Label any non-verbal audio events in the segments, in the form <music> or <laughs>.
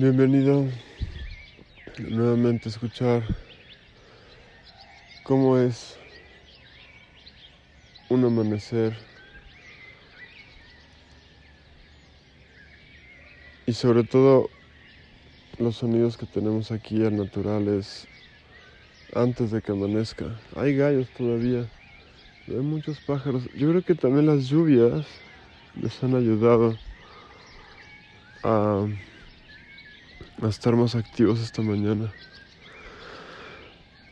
Bienvenido nuevamente a escuchar cómo es un amanecer y sobre todo los sonidos que tenemos aquí al naturales antes de que amanezca. Hay gallos todavía, hay muchos pájaros. Yo creo que también las lluvias les han ayudado a a estar más activos esta mañana.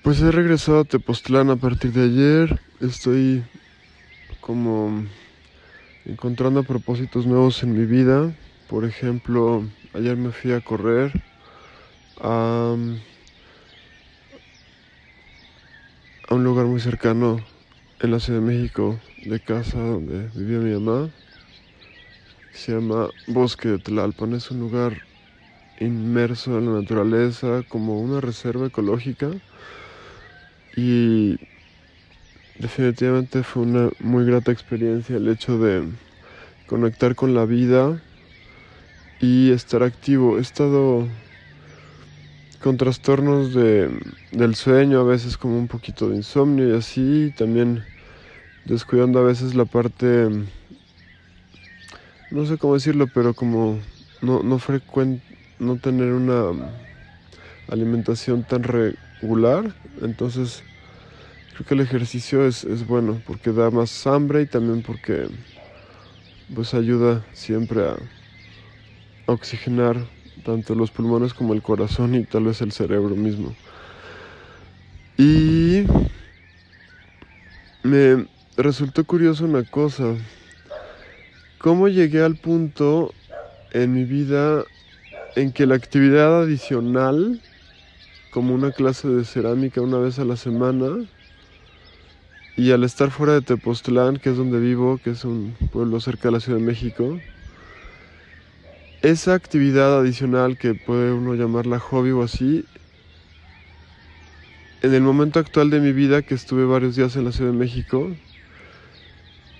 Pues he regresado a Tepoztlán a partir de ayer. Estoy como encontrando propósitos nuevos en mi vida. Por ejemplo, ayer me fui a correr a, a un lugar muy cercano en la Ciudad de México, de casa donde vivía mi mamá. Se llama Bosque de Tlalpan. Es un lugar inmerso en la naturaleza como una reserva ecológica y definitivamente fue una muy grata experiencia el hecho de conectar con la vida y estar activo. He estado con trastornos de, del sueño, a veces como un poquito de insomnio y así, también descuidando a veces la parte, no sé cómo decirlo, pero como no, no frecuente no tener una alimentación tan regular. Entonces creo que el ejercicio es, bueno porque da más hambre y también porque pues ayuda siempre a oxigenar tanto los pulmones como el corazón y tal vez el cerebro mismo. Y me resultó curioso una cosa. ¿Cómo llegué al punto en mi vida en que la actividad adicional, como una clase de cerámica una vez a la semana, y al estar fuera de Tepoztlán, que es donde vivo, que es un pueblo cerca de la Ciudad de México, esa actividad adicional que puede uno llamarla hobby o así, en el momento actual de mi vida, que estuve varios días en la Ciudad de México,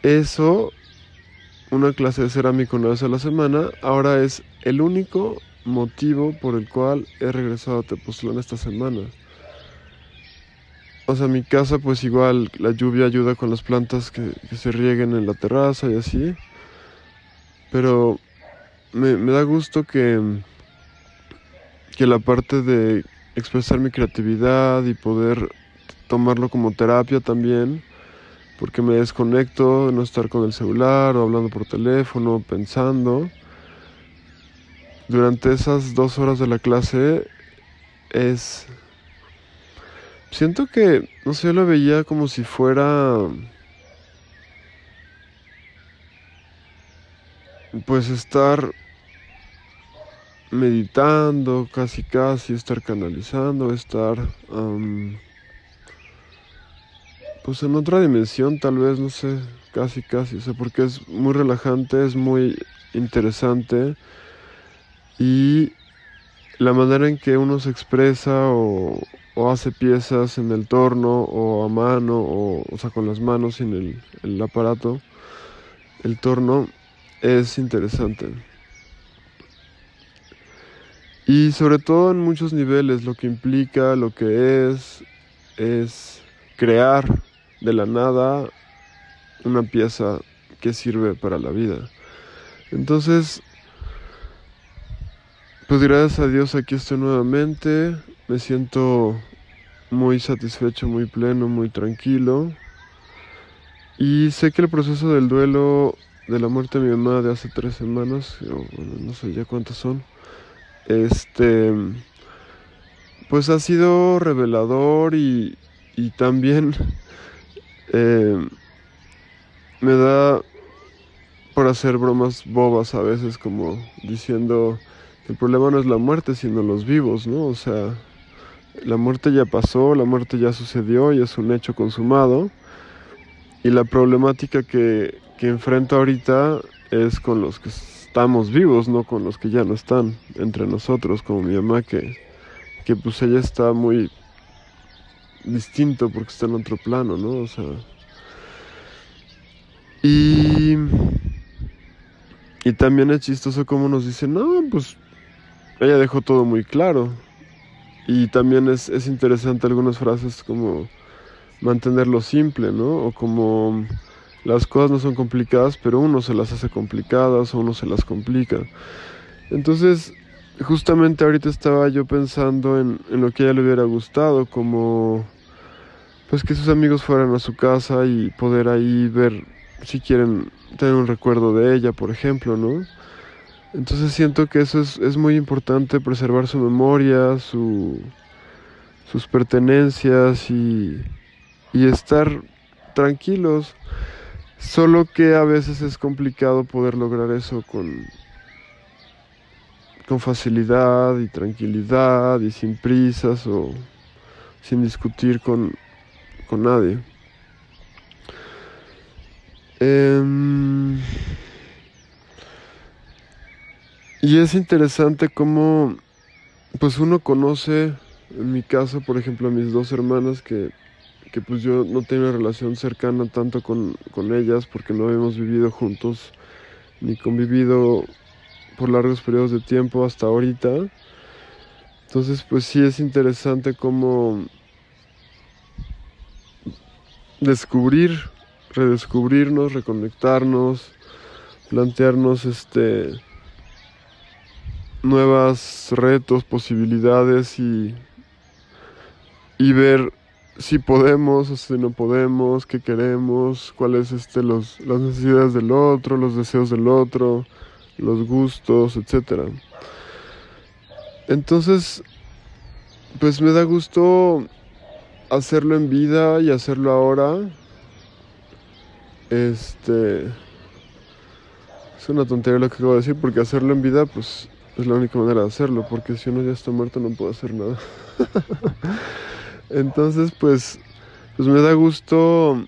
eso, una clase de cerámica una vez a la semana, ahora es el único motivo por el cual he regresado a Tepoztlán esta semana. O sea, mi casa pues igual la lluvia ayuda con las plantas que, se rieguen en la terraza y así. Pero me, da gusto que, que la parte de expresar mi creatividad y poder tomarlo como terapia también, porque me desconecto de no estar con el celular o hablando por teléfono, pensando durante esas dos horas de la clase es... Siento que, no sé, yo lo veía como si fuera... Pues estar meditando, casi casi, estar canalizando, estar... pues en otra dimensión tal vez, no sé, casi casi, o sea, porque es muy relajante, es muy interesante y la manera en que uno se expresa o, hace piezas en el torno o a mano o, o sea con las manos en el, el aparato, el torno es interesante. Y sobre todo en muchos niveles lo que implica, lo que es, es crear de la nada una pieza que sirve para la vida. Entonces, pues gracias a Dios aquí estoy nuevamente. Me siento muy satisfecho, muy pleno, muy tranquilo. Y sé que el proceso del duelo de la muerte de mi mamá de hace tres semanas, o no sé ya cuántas son, este, pues ha sido revelador y, y también <laughs> eh, me da por hacer bromas bobas a veces, como diciendo el problema no es la muerte, sino los vivos, ¿no? O sea, la muerte ya pasó, la muerte ya sucedió y es un hecho consumado. Y la problemática que, que enfrento ahorita es con los que estamos vivos, no con los que ya no están entre nosotros, como mi mamá, que, que pues ella está muy distinto porque está en otro plano, ¿no? O sea. Y. Y también es chistoso como nos dicen, no, pues ella dejó todo muy claro. Y también es, es interesante algunas frases como mantenerlo simple, ¿no? O como las cosas no son complicadas, pero uno se las hace complicadas o uno se las complica. Entonces, justamente ahorita estaba yo pensando en, en lo que a ella le hubiera gustado, como pues que sus amigos fueran a su casa y poder ahí ver si quieren tener un recuerdo de ella, por ejemplo, ¿no? Entonces siento que eso es, es muy importante, preservar su memoria, su, sus pertenencias y, y estar tranquilos. Solo que a veces es complicado poder lograr eso con, con facilidad y tranquilidad y sin prisas o sin discutir con, con nadie. Em, y es interesante cómo pues uno conoce, en mi caso, por ejemplo, a mis dos hermanas que, que pues yo no tengo una relación cercana tanto con, con ellas porque no habíamos vivido juntos ni convivido por largos periodos de tiempo hasta ahorita. Entonces, pues sí es interesante cómo descubrir, redescubrirnos, reconectarnos, plantearnos este nuevos retos, posibilidades y, y ver si podemos o si no podemos, qué queremos, cuáles este los las necesidades del otro, los deseos del otro, los gustos, etcétera. Entonces, pues me da gusto hacerlo en vida y hacerlo ahora. Este. Es una tontería lo que acabo de decir, porque hacerlo en vida, pues es la única manera de hacerlo, porque si uno ya está muerto no puedo hacer nada. <laughs> Entonces, pues, pues me da gusto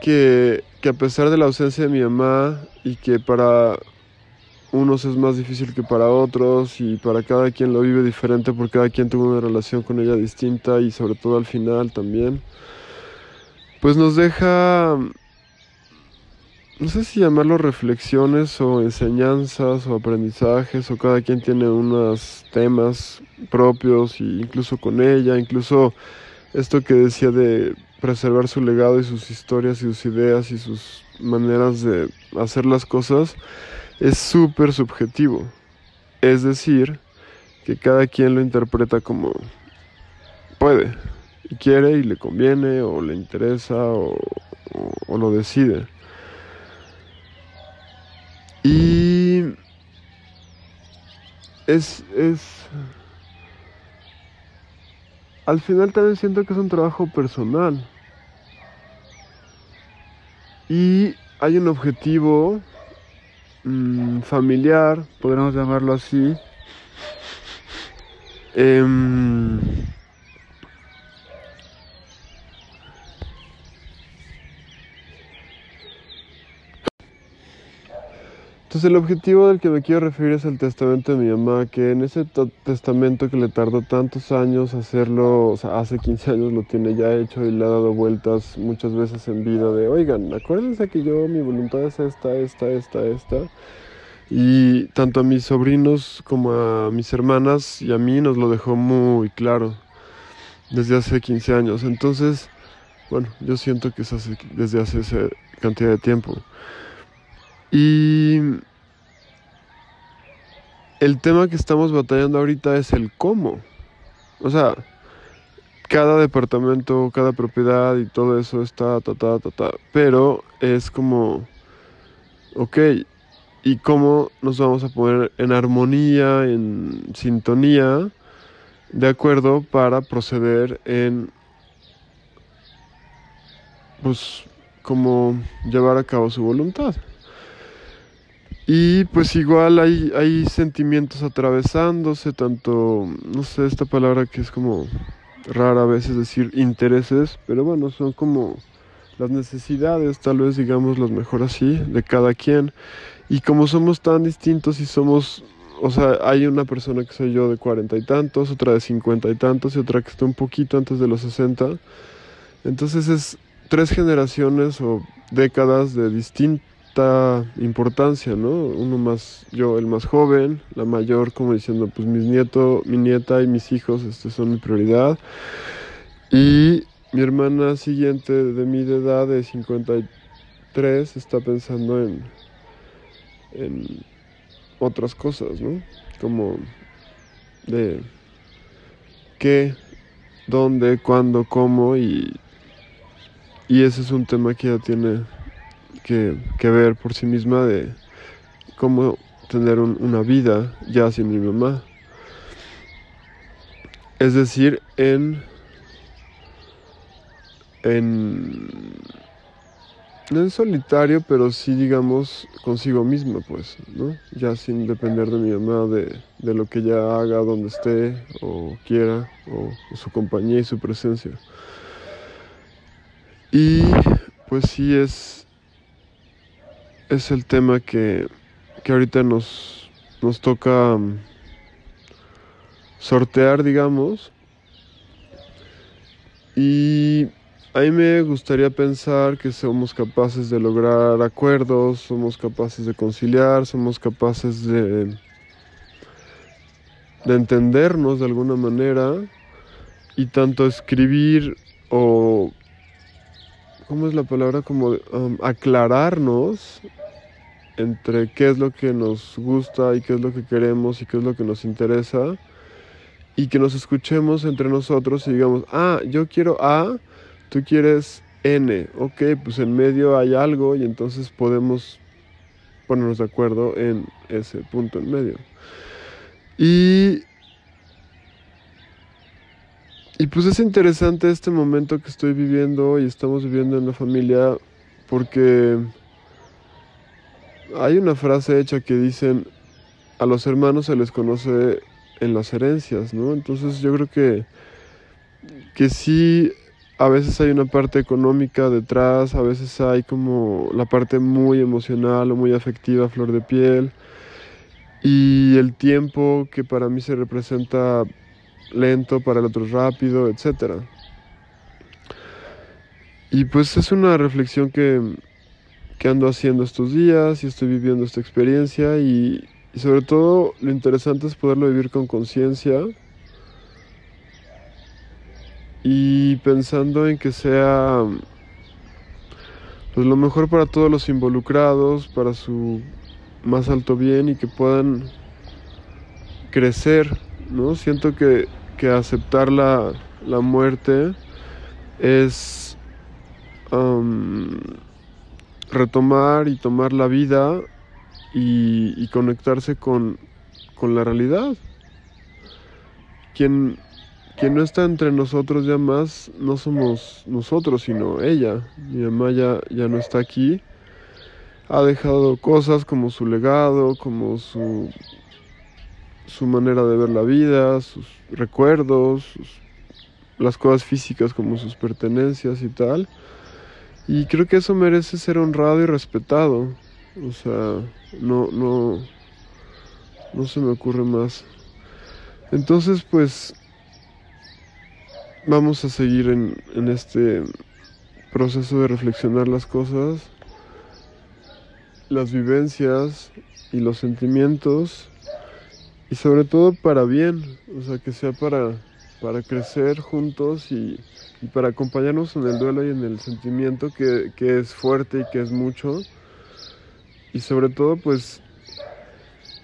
que, que a pesar de la ausencia de mi mamá y que para unos es más difícil que para otros y para cada quien lo vive diferente porque cada quien tuvo una relación con ella distinta y sobre todo al final también, pues nos deja, no sé si llamarlo reflexiones o enseñanzas o aprendizajes o cada quien tiene unos temas propios y incluso con ella, incluso esto que decía de preservar su legado y sus historias y sus ideas y sus maneras de hacer las cosas es súper subjetivo. Es decir, que cada quien lo interpreta como puede y quiere y le conviene o le interesa o, lo decide. Y es, es... Al final también siento que es un trabajo personal. Y hay un objetivo Mm, familiar, podríamos llamarlo así. Em, entonces el objetivo del que me quiero referir es el testamento de mi mamá, que en ese testamento que le tardó tantos años hacerlo, o sea, hace 15 años lo tiene ya hecho y le ha dado vueltas muchas veces en vida de, oigan, acuérdense que yo, mi voluntad es esta, esta, esta, esta. Y tanto a mis sobrinos como a mis hermanas y a mí nos lo dejó muy claro desde hace 15 años. Entonces, bueno, yo siento que es desde hace esa cantidad de tiempo. Y el tema que estamos batallando ahorita es el cómo. O sea, cada departamento, cada propiedad y todo eso está ta ta ta ta, pero es como ok, y cómo nos vamos a poner en armonía, en sintonía, de acuerdo para proceder en, pues, como llevar a cabo su voluntad. Y pues igual hay, hay sentimientos atravesándose, tanto, no sé, esta palabra que es como rara a veces decir intereses, pero bueno, son como las necesidades, tal vez digamos las mejor así, de cada quien. Y como somos tan distintos y somos, o sea, hay una persona que soy yo de cuarenta y tantos, otra de cincuenta y tantos y otra que está un poquito antes de los sesenta. Entonces es tres generaciones o décadas de distinta importancia, ¿no? Uno más, yo el más joven, la mayor, como diciendo, pues mis nietos, mi nieta y mis hijos, este son mi prioridad. Y mi hermana siguiente de mi edad, de 53, está pensando en, en otras cosas, ¿no? Como de qué, dónde, cuándo, cómo y, y ese es un tema que ella tiene que, ver por sí misma de cómo tener una vida ya sin mi mamá. Es decir, en, en en solitario, pero sí digamos consigo misma, pues, ¿no? Ya sin depender de mi mamá, de, de lo que ella haga, donde esté, o quiera, o, su compañía y su presencia. Y pues sí es, es el tema que, que ahorita nos, nos toca um, sortear, digamos. Y a mí me gustaría pensar que somos capaces de lograr acuerdos, somos capaces de conciliar, somos capaces de, de entendernos de alguna manera y tanto escribir o, ¿cómo es la palabra? Como um, aclararnos entre qué es lo que nos gusta y qué es lo que queremos y qué es lo que nos interesa y que nos escuchemos entre nosotros y digamos, ah, yo quiero A Tú quieres N, ok, pues en medio hay algo y entonces podemos ponernos de acuerdo en ese punto en medio. Y, y pues es interesante este momento que estoy viviendo y estamos viviendo en la familia porque hay una frase hecha que dicen a los hermanos se les conoce en las herencias, ¿no? Entonces yo creo que, que sí a veces hay una parte económica detrás, a veces hay como la parte muy emocional o muy afectiva, flor de piel, y el tiempo que para mí se representa lento, para el otro rápido, etc. Y pues es una reflexión que, que ando haciendo estos días y estoy viviendo esta experiencia y, y sobre todo lo interesante es poderlo vivir con conciencia y pensando en que sea pues lo mejor para todos los involucrados, para su más alto bien y que puedan crecer, ¿no? Siento que, aceptar la, muerte es retomar y tomar la vida y, conectarse con, con la realidad. Quien quien no está entre nosotros ya más no somos nosotros, sino ella. Mi mamá ya, ya no está aquí. Ha dejado cosas como su legado, como su, su manera de ver la vida, sus recuerdos, las cosas físicas como sus pertenencias y tal. Y creo que eso merece ser honrado y respetado. O sea, no, no, no se me ocurre más. Entonces, pues vamos a seguir en, este proceso de reflexionar las cosas, las vivencias y los sentimientos y sobre todo para bien, o sea, que sea para, para crecer juntos y, para acompañarnos en el duelo y en el sentimiento que, que es fuerte y que es mucho. Y sobre todo, pues,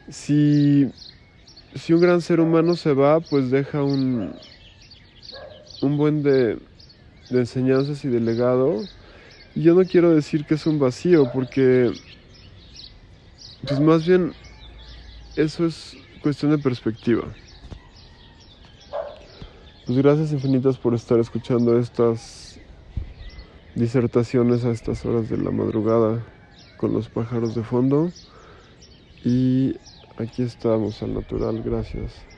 si, si un gran ser humano se va, pues deja un, un buen de, enseñanzas y de legado. Y yo no quiero decir que es un vacío, porque pues más bien eso es cuestión de perspectiva. Pues gracias infinitas por estar escuchando estas disertaciones a estas horas de la madrugada con los pájaros de fondo. Y aquí estamos al natural, gracias.